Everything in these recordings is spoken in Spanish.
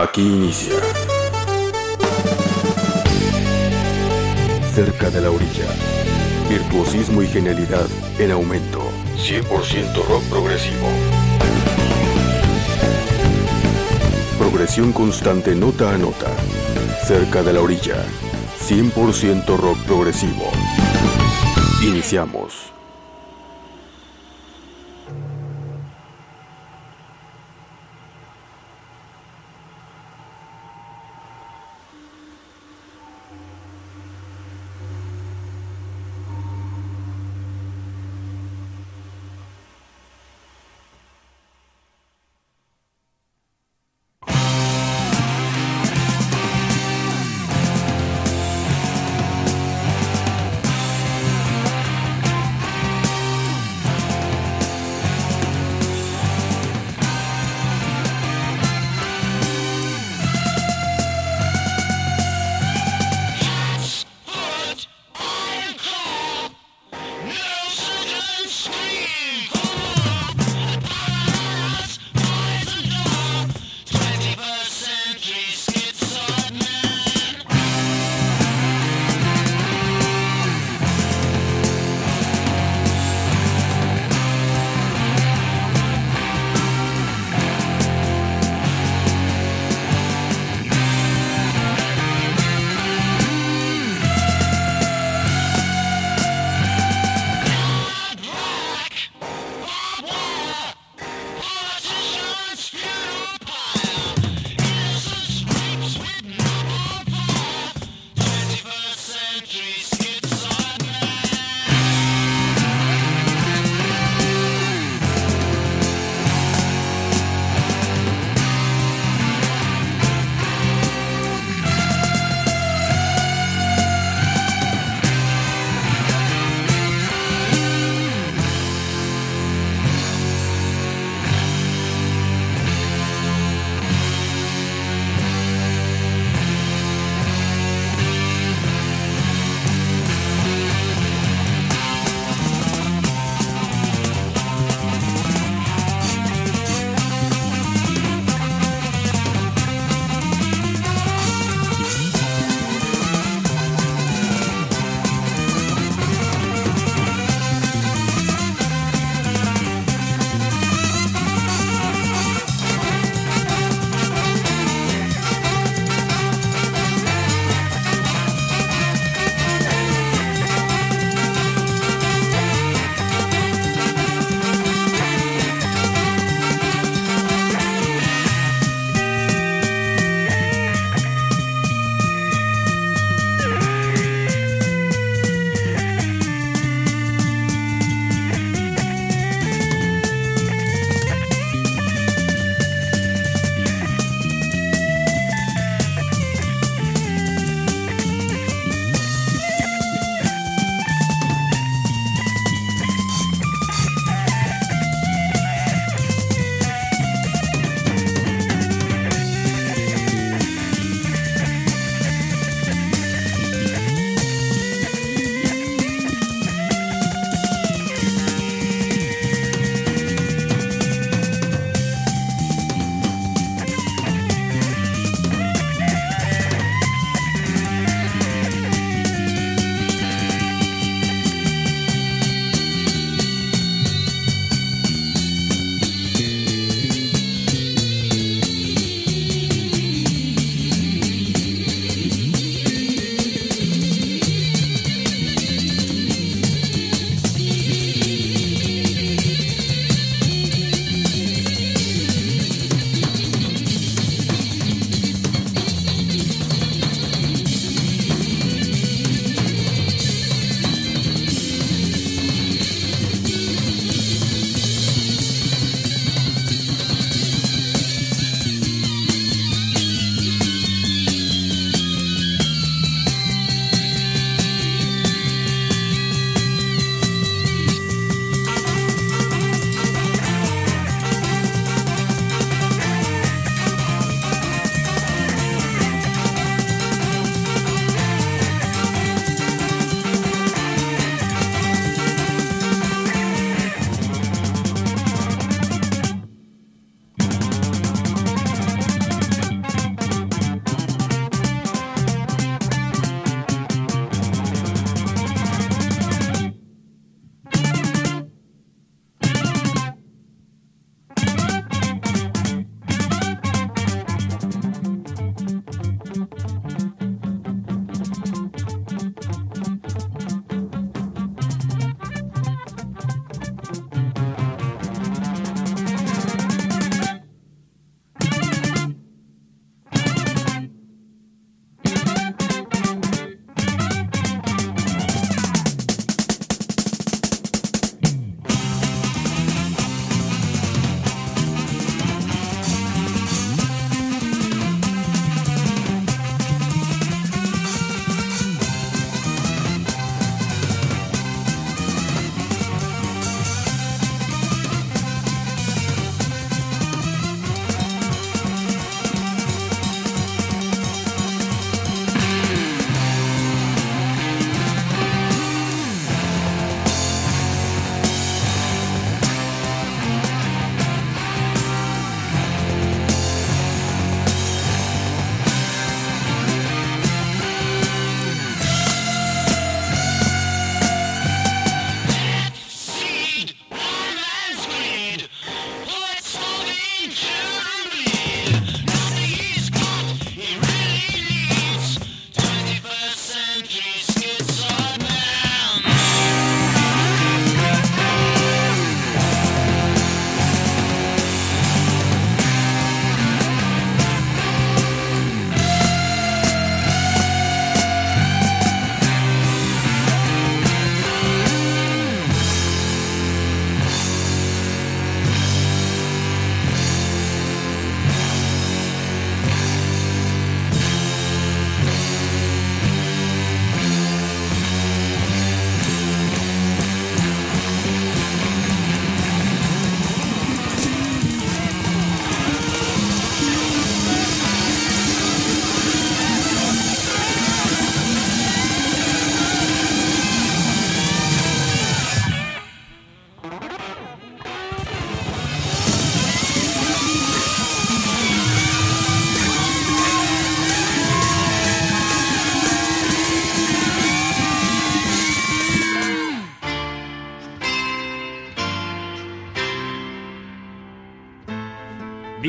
Aquí inicia. Cerca de la orilla. Virtuosismo y genialidad en aumento. 100% rock progresivo. Progresión constante nota a nota. Cerca de la orilla. 100% rock progresivo. Iniciamos.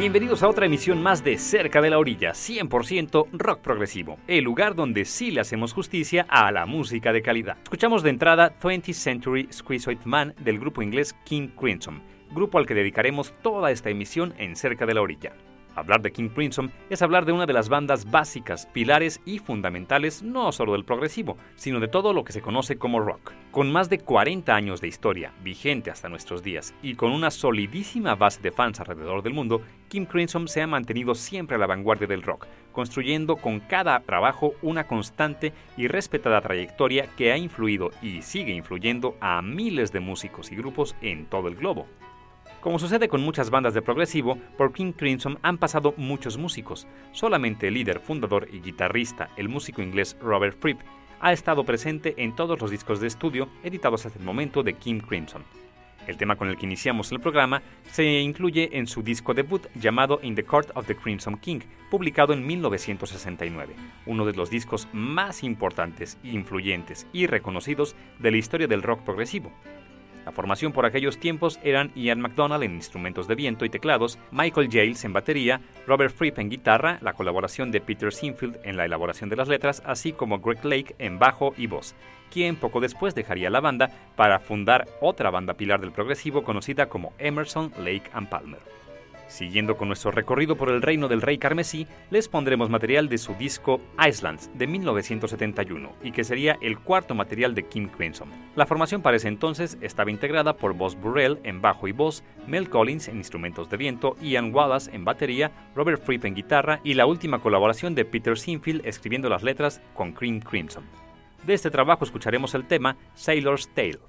Bienvenidos a otra emisión más de Cerca de la Orilla, 100% rock progresivo, el lugar donde sí le hacemos justicia a la música de calidad. Escuchamos de entrada 20th Century Schizoid Man del grupo inglés King Crimson, grupo al que dedicaremos toda esta emisión en Cerca de la Orilla. Hablar de King Crimson es hablar de una de las bandas básicas, pilares y fundamentales no solo del progresivo, sino de todo lo que se conoce como rock. Con más de 40 años de historia, vigente hasta nuestros días, y con una solidísima base de fans alrededor del mundo, King Crimson se ha mantenido siempre a la vanguardia del rock, construyendo con cada trabajo una constante y respetada trayectoria que ha influido y sigue influyendo a miles de músicos y grupos en todo el globo. Como sucede con muchas bandas de progresivo, por King Crimson han pasado muchos músicos. Solamente el líder, fundador y guitarrista, el músico inglés Robert Fripp, ha estado presente en todos los discos de estudio editados hasta el momento de King Crimson. El tema con el que iniciamos el programa se incluye en su disco debut llamado In the Court of the Crimson King, publicado en 1969, uno de los discos más importantes, influyentes y reconocidos de la historia del rock progresivo. La formación por aquellos tiempos eran Ian McDonald en instrumentos de viento y teclados, Michael Giles en batería, Robert Fripp en guitarra, la colaboración de Peter Sinfield en la elaboración de las letras, así como Greg Lake en bajo y voz, quien poco después dejaría la banda para fundar otra banda pilar del progresivo conocida como Emerson, Lake and Palmer. Siguiendo con nuestro recorrido por el reino del rey carmesí, les pondremos material de su disco Islands de 1971 y que sería el cuarto material de Kim Crimson. La formación para ese entonces estaba integrada por Boss Burrell en bajo y voz, Mel Collins en instrumentos de viento, Ian Wallace en batería, Robert Fripp en guitarra y la última colaboración de Peter Sinfield escribiendo las letras con Cream Crimson. De este trabajo escucharemos el tema Sailor's Tale.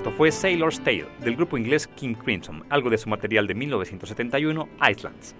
Esto fue Sailor's Tale, del grupo inglés King Crimson, algo de su material de 1971, Islands.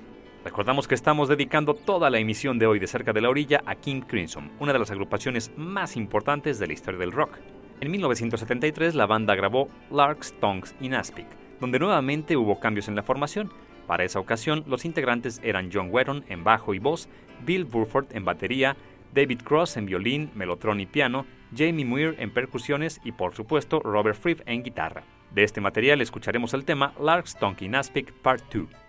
Recordamos que estamos dedicando toda la emisión de hoy de Cerca de la Orilla a King Crimson, una de las agrupaciones más importantes de la historia del rock. En 1973 la banda grabó Larks, Tongues in Aspic, donde nuevamente hubo cambios en la formación. Para esa ocasión, los integrantes eran John Wetton en bajo y voz, Bill Burford en batería, David Cross en violín, melotron y piano, Jamie Muir en percusiones y por supuesto Robert Fripp en guitarra. De este material escucharemos el tema Larks Tonkin Aspic Part 2.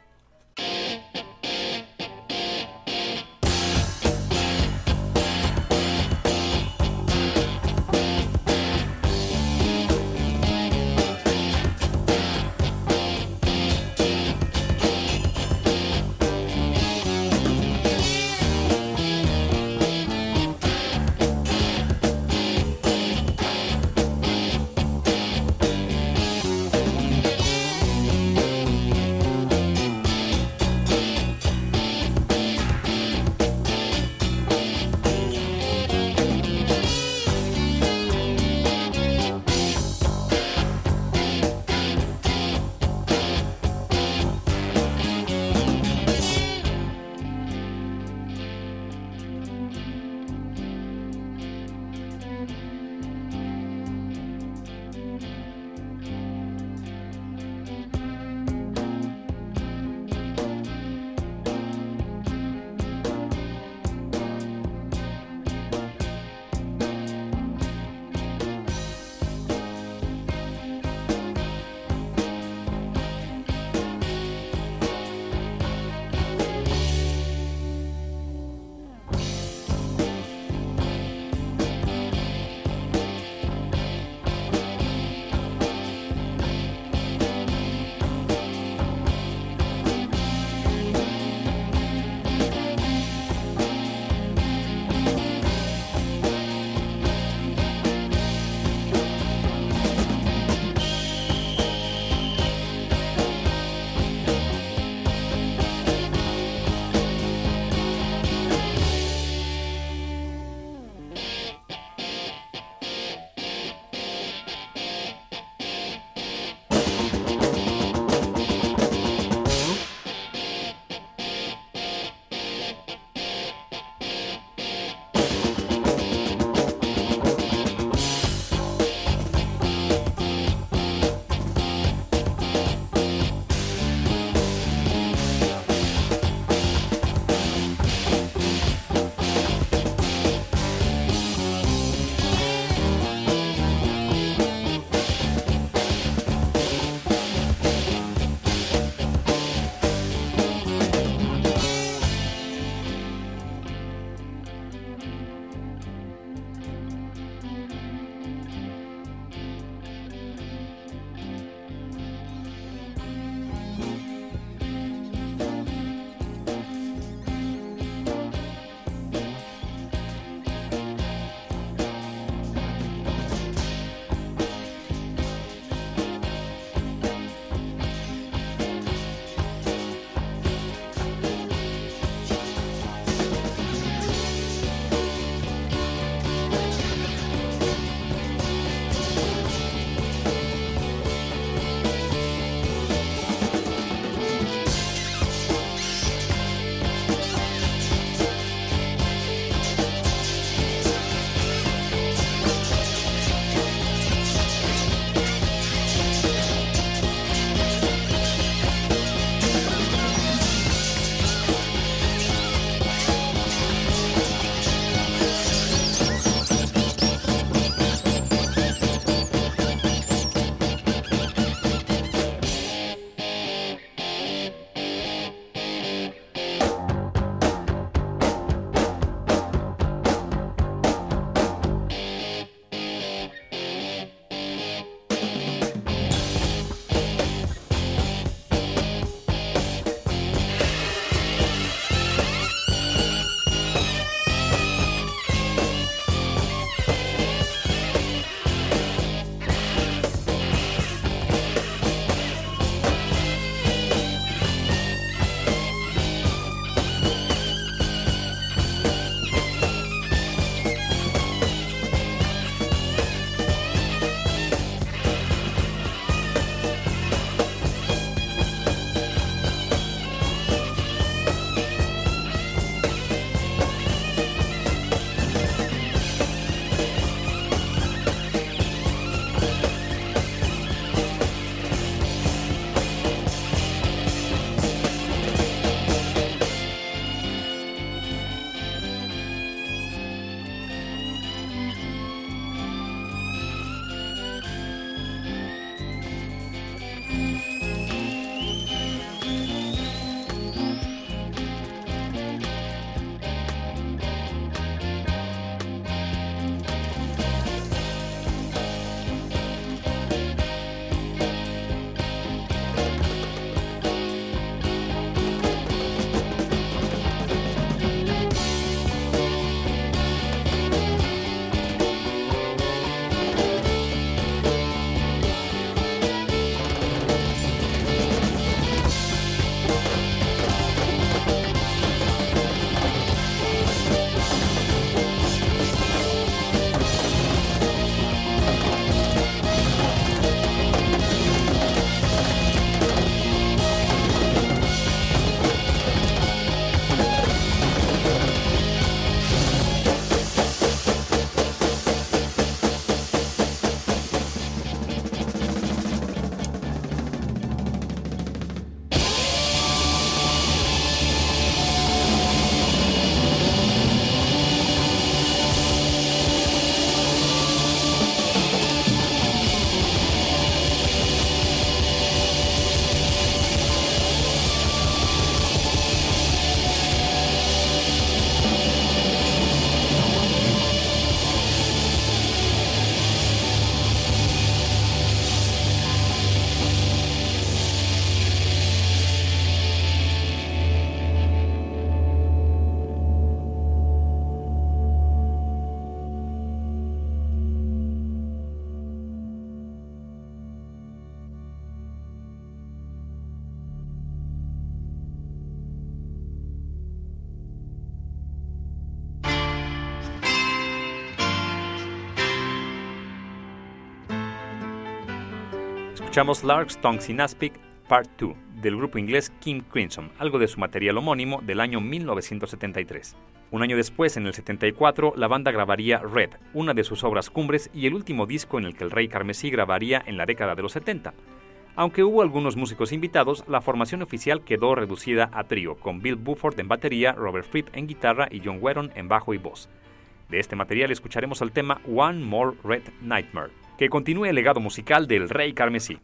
Escuchamos Larks, Tongues in Aspic, Part 2, del grupo inglés King Crimson, algo de su material homónimo del año 1973. Un año después, en el 74, la banda grabaría Red, una de sus obras cumbres y el último disco en el que el Rey Carmesí grabaría en la década de los 70. Aunque hubo algunos músicos invitados, la formación oficial quedó reducida a trío, con Bill Buford en batería, Robert Fripp en guitarra y John Wetton en bajo y voz. De este material escucharemos el tema One More Red Nightmare, que continúe el legado musical del Rey Carmesí.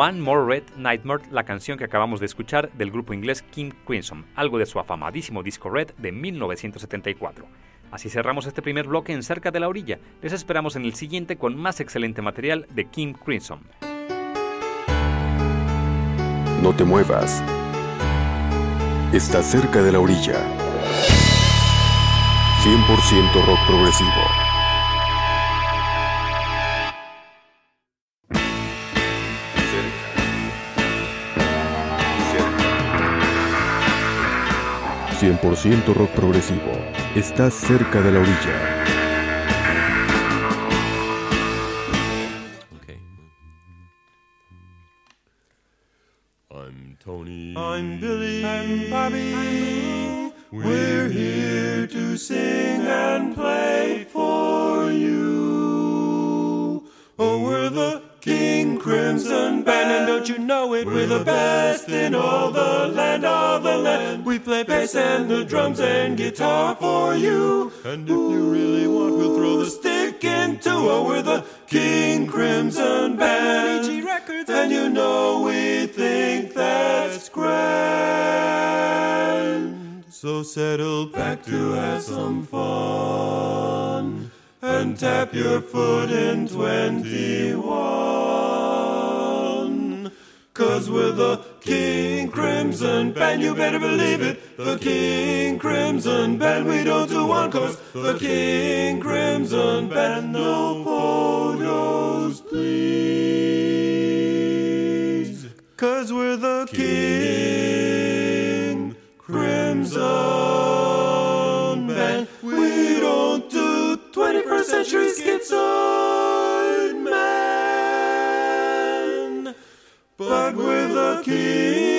One More Red Nightmare, la canción que acabamos de escuchar del grupo inglés King Crimson, algo de su afamadísimo disco Red de 1974. Así cerramos este primer bloque en Cerca de la Orilla. Les esperamos en el siguiente con más excelente material de King Crimson. No te muevas. Está cerca de la orilla. 100% rock progresivo. 100% rock progresivo. Estás cerca de la orilla. Okay. I'm Tony. I'm Billy. I'm Bobby. We're here to sing and play for you. Oh, we're the King Crimson Band, and don't you know it? We're, we're the best in all the land of the land. We play bass and the drums and guitar for you. And if you really want, we'll throw the stick into Oh, we're the King Crimson Band. EG Records, and you know we think that's grand. So settle back to have some fun and tap your foot in 21. Cause we're the King Crimson Band, you better believe it. The King Crimson Band, we don't do one cause the King Crimson Band, no photos, please. Cause we're the King Crimson Band, we don't do 21st century schizoid man. But with a king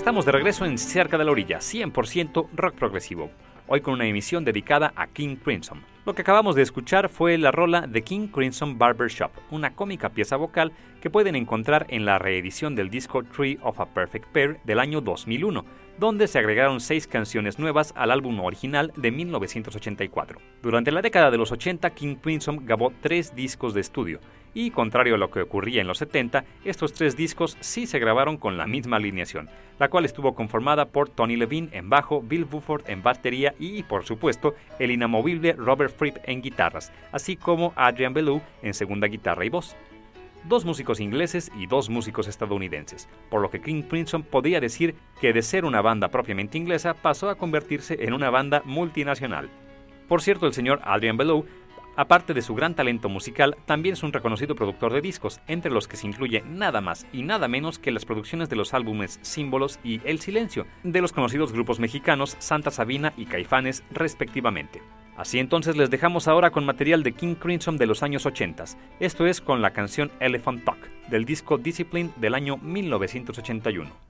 Estamos de regreso en Cerca de la Orilla, 100% rock progresivo. Hoy con una emisión dedicada a King Crimson. Lo que acabamos de escuchar fue la rola The King Crimson Barber Shop, una cómica pieza vocal que pueden encontrar en la reedición del disco Tree of a Perfect Pair del año 2001, donde se agregaron seis canciones nuevas al álbum original de 1984. Durante la década de los 80, King Crimson grabó tres discos de estudio, y contrario a lo que ocurría en los 70, estos tres discos sí se grabaron con la misma alineación, la cual estuvo conformada por Tony Levine en bajo, Bill Buford en batería y, por supuesto, el inamovible Robert Fripp en guitarras, así como Adrian Belew en segunda guitarra y voz. Dos músicos ingleses y dos músicos estadounidenses, por lo que King Crimson podía decir que de ser una banda propiamente inglesa pasó a convertirse en una banda multinacional. Por cierto, el señor Adrian Belew Aparte de su gran talento musical, también es un reconocido productor de discos, entre los que se incluye nada más y nada menos que las producciones de los álbumes Símbolos y El Silencio, de los conocidos grupos mexicanos Santa Sabina y Caifanes, respectivamente. Así entonces les dejamos ahora con material de King Crimson de los años 80. Esto es con la canción Elephant Talk, del disco Discipline del año 1981.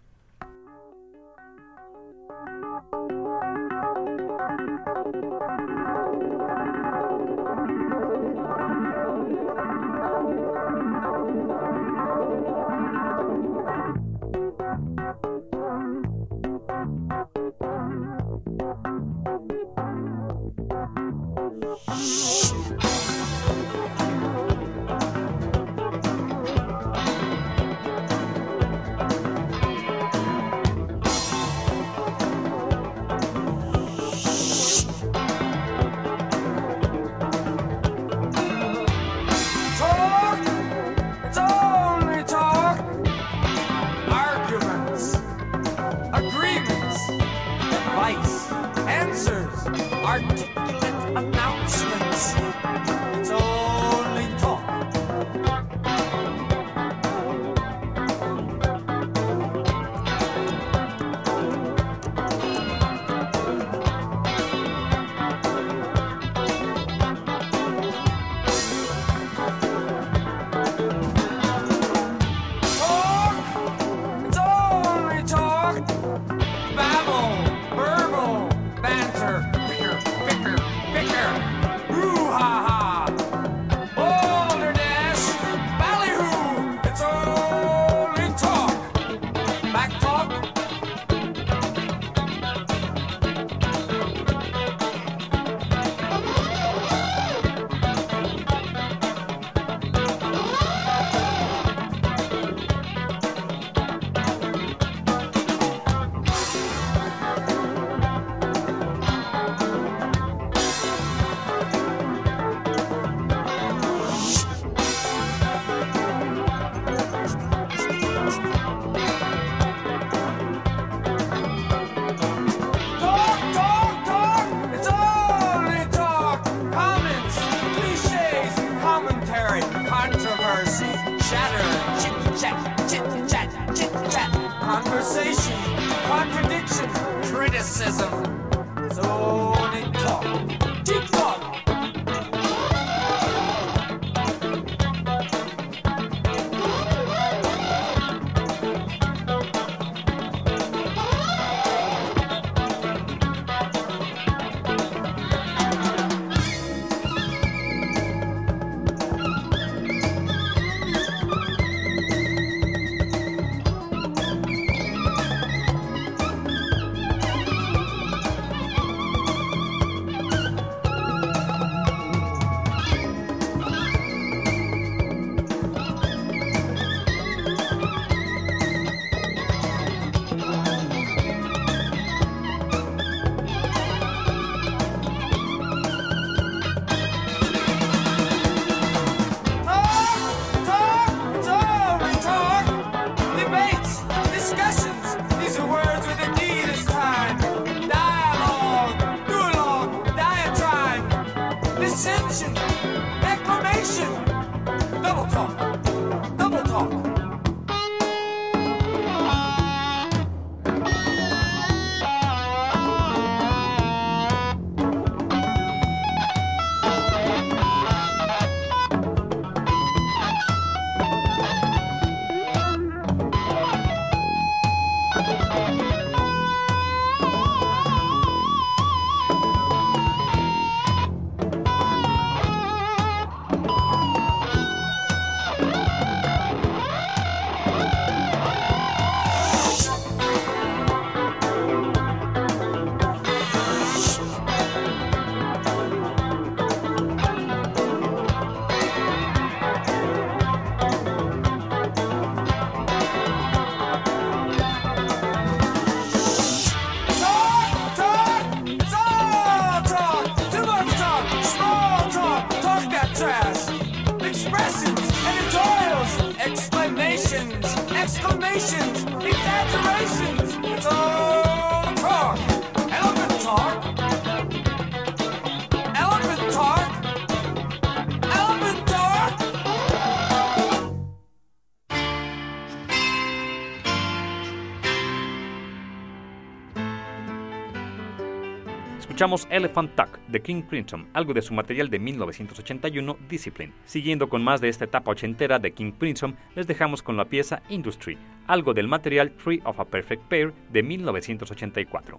accusation, contradiction, criticism. It's only talk. Escuchamos Elephant Tuck de King Crimson, algo de su material de 1981, Discipline. Siguiendo con más de esta etapa ochentera de King Crimson, les dejamos con la pieza Industry, algo del material Tree of a Perfect Pair de 1984.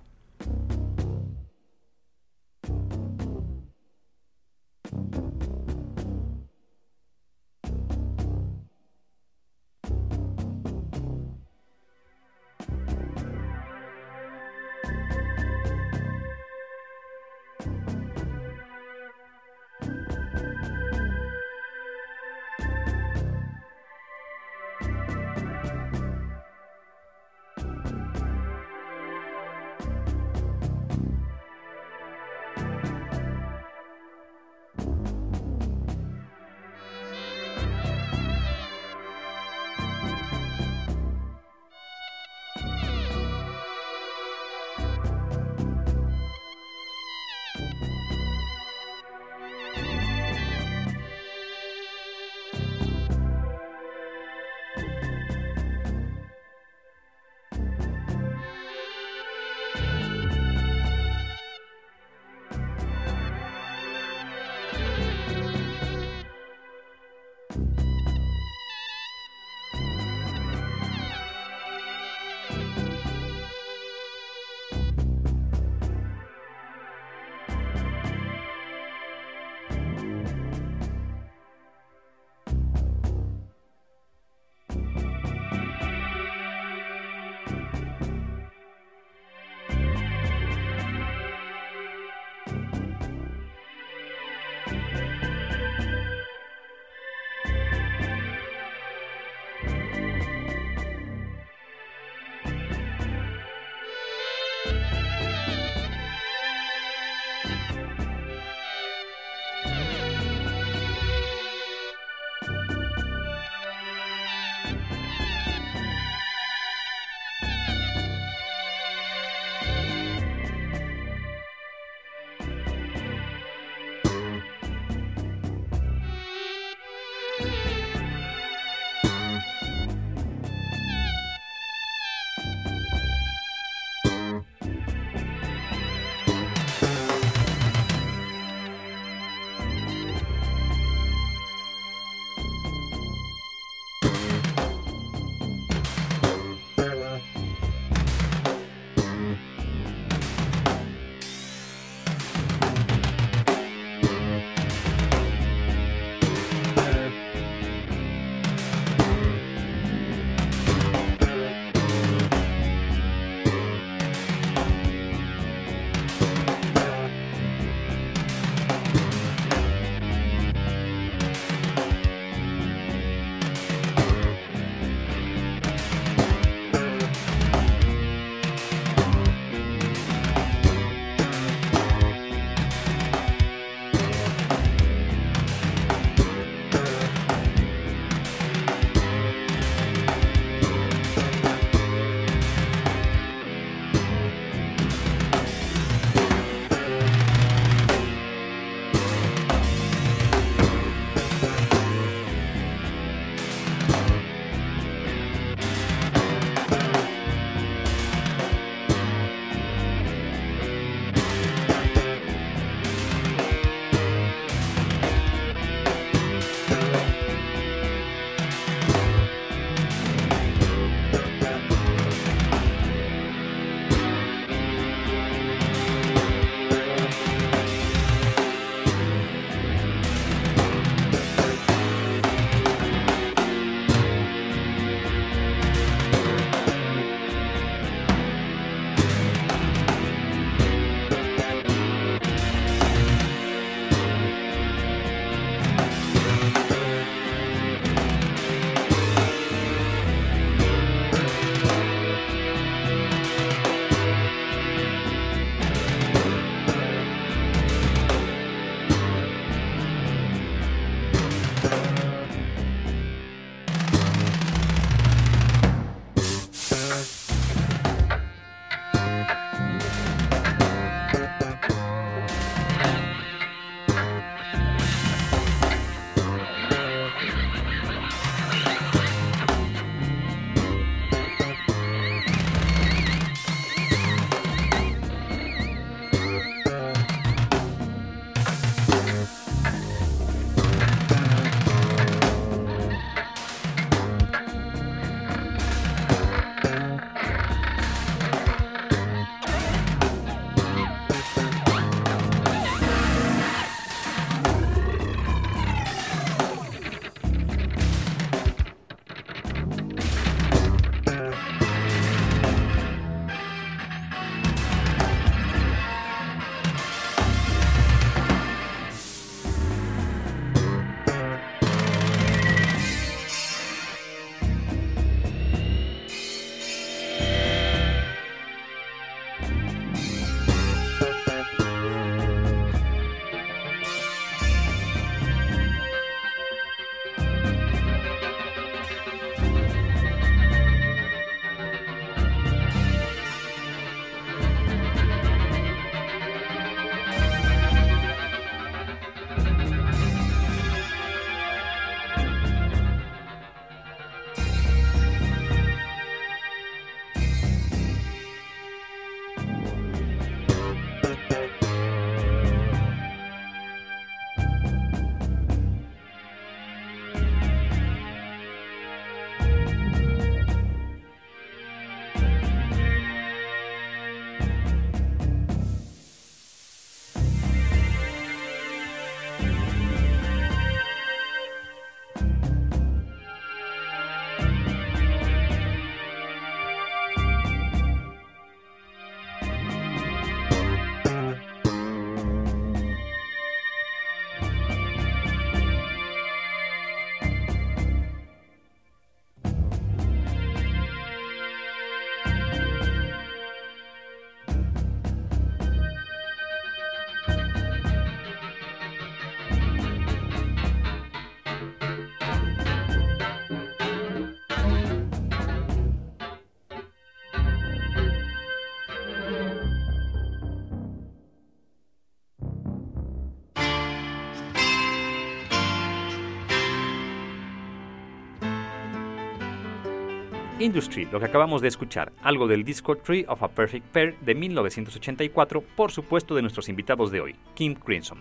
Industry, lo que acabamos de escuchar, algo del disco Tree of a Perfect Pair de 1984, por supuesto de nuestros invitados de hoy, Kim Crimson.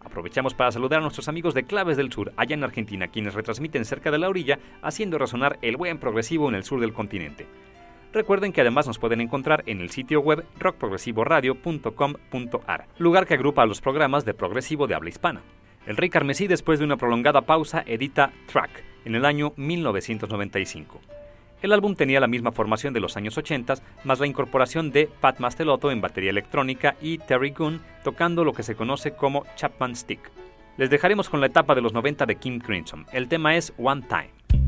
Aprovechamos para saludar a nuestros amigos de Claves del Sur, allá en Argentina, quienes retransmiten cerca de la orilla, haciendo resonar el buen progresivo en el sur del continente. Recuerden que además nos pueden encontrar en el sitio web rockprogresivoradio.com.ar, lugar que agrupa a los programas de progresivo de habla hispana. El Rey Carmesí, después de una prolongada pausa, edita Track en el año 1995. El álbum tenía la misma formación de los años 80, más la incorporación de Pat Mastelotto en batería electrónica y Terry Gunn tocando lo que se conoce como Chapman Stick. Les dejaremos con la etapa de los 90 de Kim Crimson. El tema es One Time.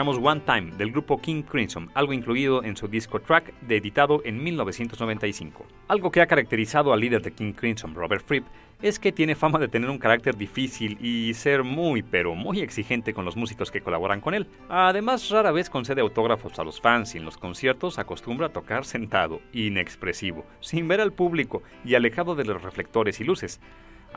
Escuchamos One Time del grupo King Crimson, algo incluido en su disco track de editado en 1995. Algo que ha caracterizado al líder de King Crimson, Robert Fripp, es que tiene fama de tener un carácter difícil y ser muy pero muy exigente con los músicos que colaboran con él. Además, rara vez concede autógrafos a los fans y en los conciertos acostumbra a tocar sentado, inexpresivo, sin ver al público y alejado de los reflectores y luces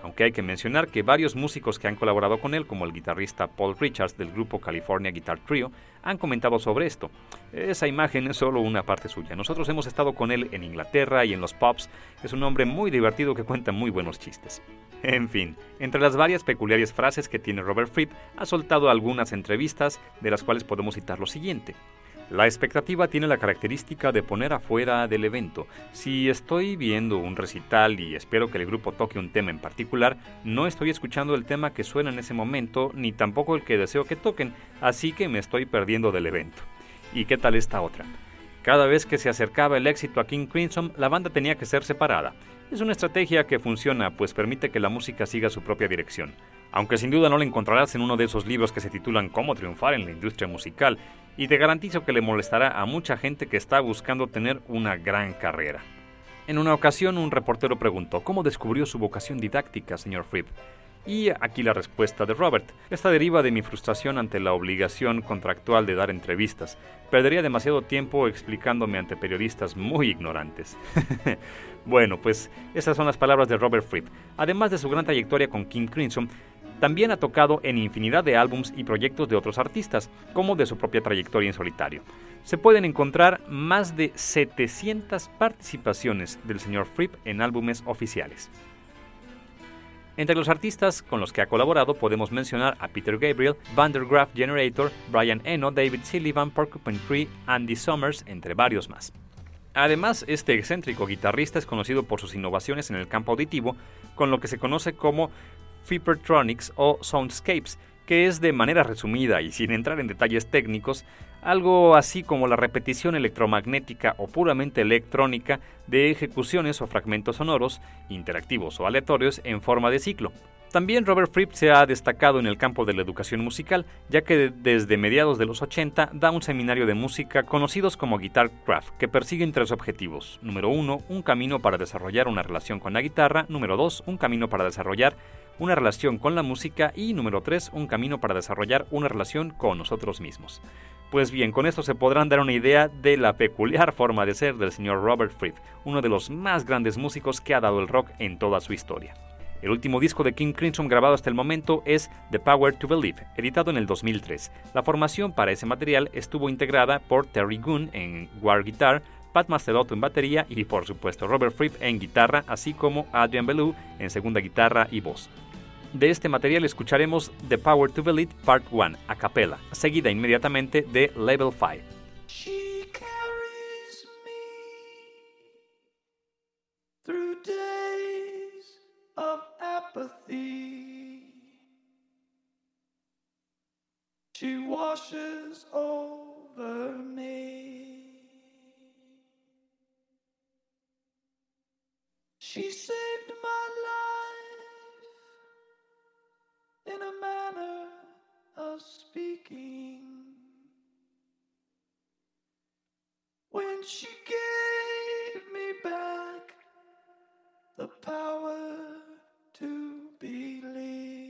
aunque hay que mencionar que varios músicos que han colaborado con él, como el guitarrista Paul Richards del grupo California Guitar Trio, han comentado sobre esto. Esa imagen es solo una parte suya. Nosotros hemos estado con él en Inglaterra y en los pubs. Es un hombre muy divertido que cuenta muy buenos chistes. En fin, entre las varias peculiares frases que tiene Robert Fripp, ha soltado algunas entrevistas, de las cuales podemos citar lo siguiente. La expectativa tiene la característica de poner afuera del evento. Si estoy viendo un recital y espero que el grupo toque un tema en particular, no estoy escuchando el tema que suena en ese momento, ni tampoco el que deseo que toquen, así que me estoy perdiendo del evento. ¿Y qué tal esta otra? Cada vez que se acercaba el éxito a King Crimson, la banda tenía que ser separada. Es una estrategia que funciona, pues permite que la música siga su propia dirección. Aunque sin duda no la encontrarás en uno de esos libros que se titulan Cómo triunfar en la industria musical, y te garantizo que le molestará a mucha gente que está buscando tener una gran carrera. En una ocasión un reportero preguntó cómo descubrió su vocación didáctica, señor Fripp. Y aquí la respuesta de Robert. Esta deriva de mi frustración ante la obligación contractual de dar entrevistas. Perdería demasiado tiempo explicándome ante periodistas muy ignorantes. bueno, pues esas son las palabras de Robert Fripp. Además de su gran trayectoria con King Crimson, también ha tocado en infinidad de álbums y proyectos de otros artistas, como de su propia trayectoria en solitario. Se pueden encontrar más de 700 participaciones del señor Fripp en álbumes oficiales. Entre los artistas con los que ha colaborado podemos mencionar a Peter Gabriel, Vandergraaf Generator, Brian Eno, David Sullivan, Porcupine Tree, Andy Summers, entre varios más. Además, este excéntrico guitarrista es conocido por sus innovaciones en el campo auditivo, con lo que se conoce como Fibertronics o Soundscapes, que es de manera resumida y sin entrar en detalles técnicos, algo así como la repetición electromagnética o puramente electrónica de ejecuciones o fragmentos sonoros, interactivos o aleatorios en forma de ciclo. También Robert Fripp se ha destacado en el campo de la educación musical, ya que desde mediados de los 80 da un seminario de música conocidos como Guitar Craft, que persiguen tres objetivos. Número uno, un camino para desarrollar una relación con la guitarra. Número dos, un camino para desarrollar una relación con la música y número 3, un camino para desarrollar una relación con nosotros mismos. Pues bien, con esto se podrán dar una idea de la peculiar forma de ser del señor Robert Fripp, uno de los más grandes músicos que ha dado el rock en toda su historia. El último disco de King Crimson grabado hasta el momento es The Power to Believe, editado en el 2003. La formación para ese material estuvo integrada por Terry Goon en War Guitar, Pat Mastelotto en batería y por supuesto Robert Fripp en guitarra, así como Adrian Belew en segunda guitarra y voz. De este material escucharemos The Power to Believe Part 1 a capella, seguida inmediatamente de Level 5. She carries me through days of apathy. She washes over me. She saved my life in a manner of speaking. When she gave me back the power to believe.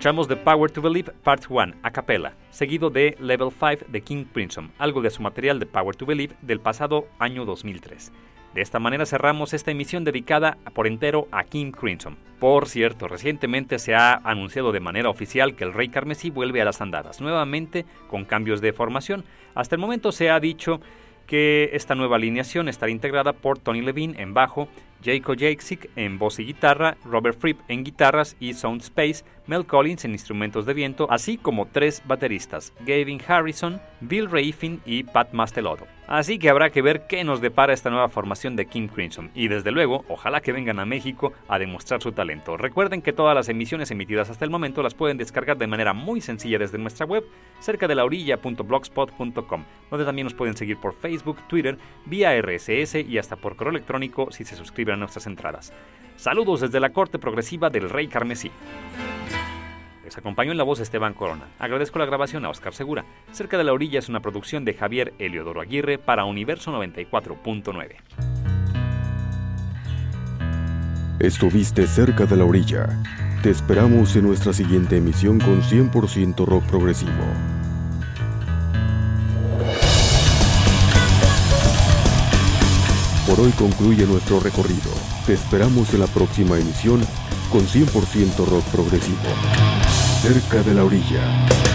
Escuchamos The Power to Believe Part 1 a capella, seguido de Level 5 de King Crimson, algo de su material The Power to Believe del pasado año 2003. De esta manera cerramos esta emisión dedicada por entero a King Crimson. Por cierto, recientemente se ha anunciado de manera oficial que el Rey Carmesí vuelve a las andadas, nuevamente con cambios de formación. Hasta el momento se ha dicho que esta nueva alineación estará integrada por Tony Levine en bajo, Jacob Jakesik en voz y guitarra, Robert Fripp en guitarras y Sound Space, Mel Collins en instrumentos de viento, así como tres bateristas, Gavin Harrison, Bill Raffin y Pat Mastelotto. Así que habrá que ver qué nos depara esta nueva formación de Kim Crimson y desde luego, ojalá que vengan a México a demostrar su talento. Recuerden que todas las emisiones emitidas hasta el momento las pueden descargar de manera muy sencilla desde nuestra web cerca de la orilla.blogspot.com, donde también nos pueden seguir por Facebook, Twitter, vía RSS y hasta por correo electrónico si se suscriben a nuestras entradas. Saludos desde la corte progresiva del Rey Carmesí. Les acompañó en la voz Esteban Corona. Agradezco la grabación a Oscar Segura. Cerca de la orilla es una producción de Javier Eliodoro Aguirre para Universo 94.9. Estuviste cerca de la orilla. Te esperamos en nuestra siguiente emisión con 100% rock progresivo. Por hoy concluye nuestro recorrido. Te esperamos en la próxima emisión con 100% rock progresivo cerca de la orilla.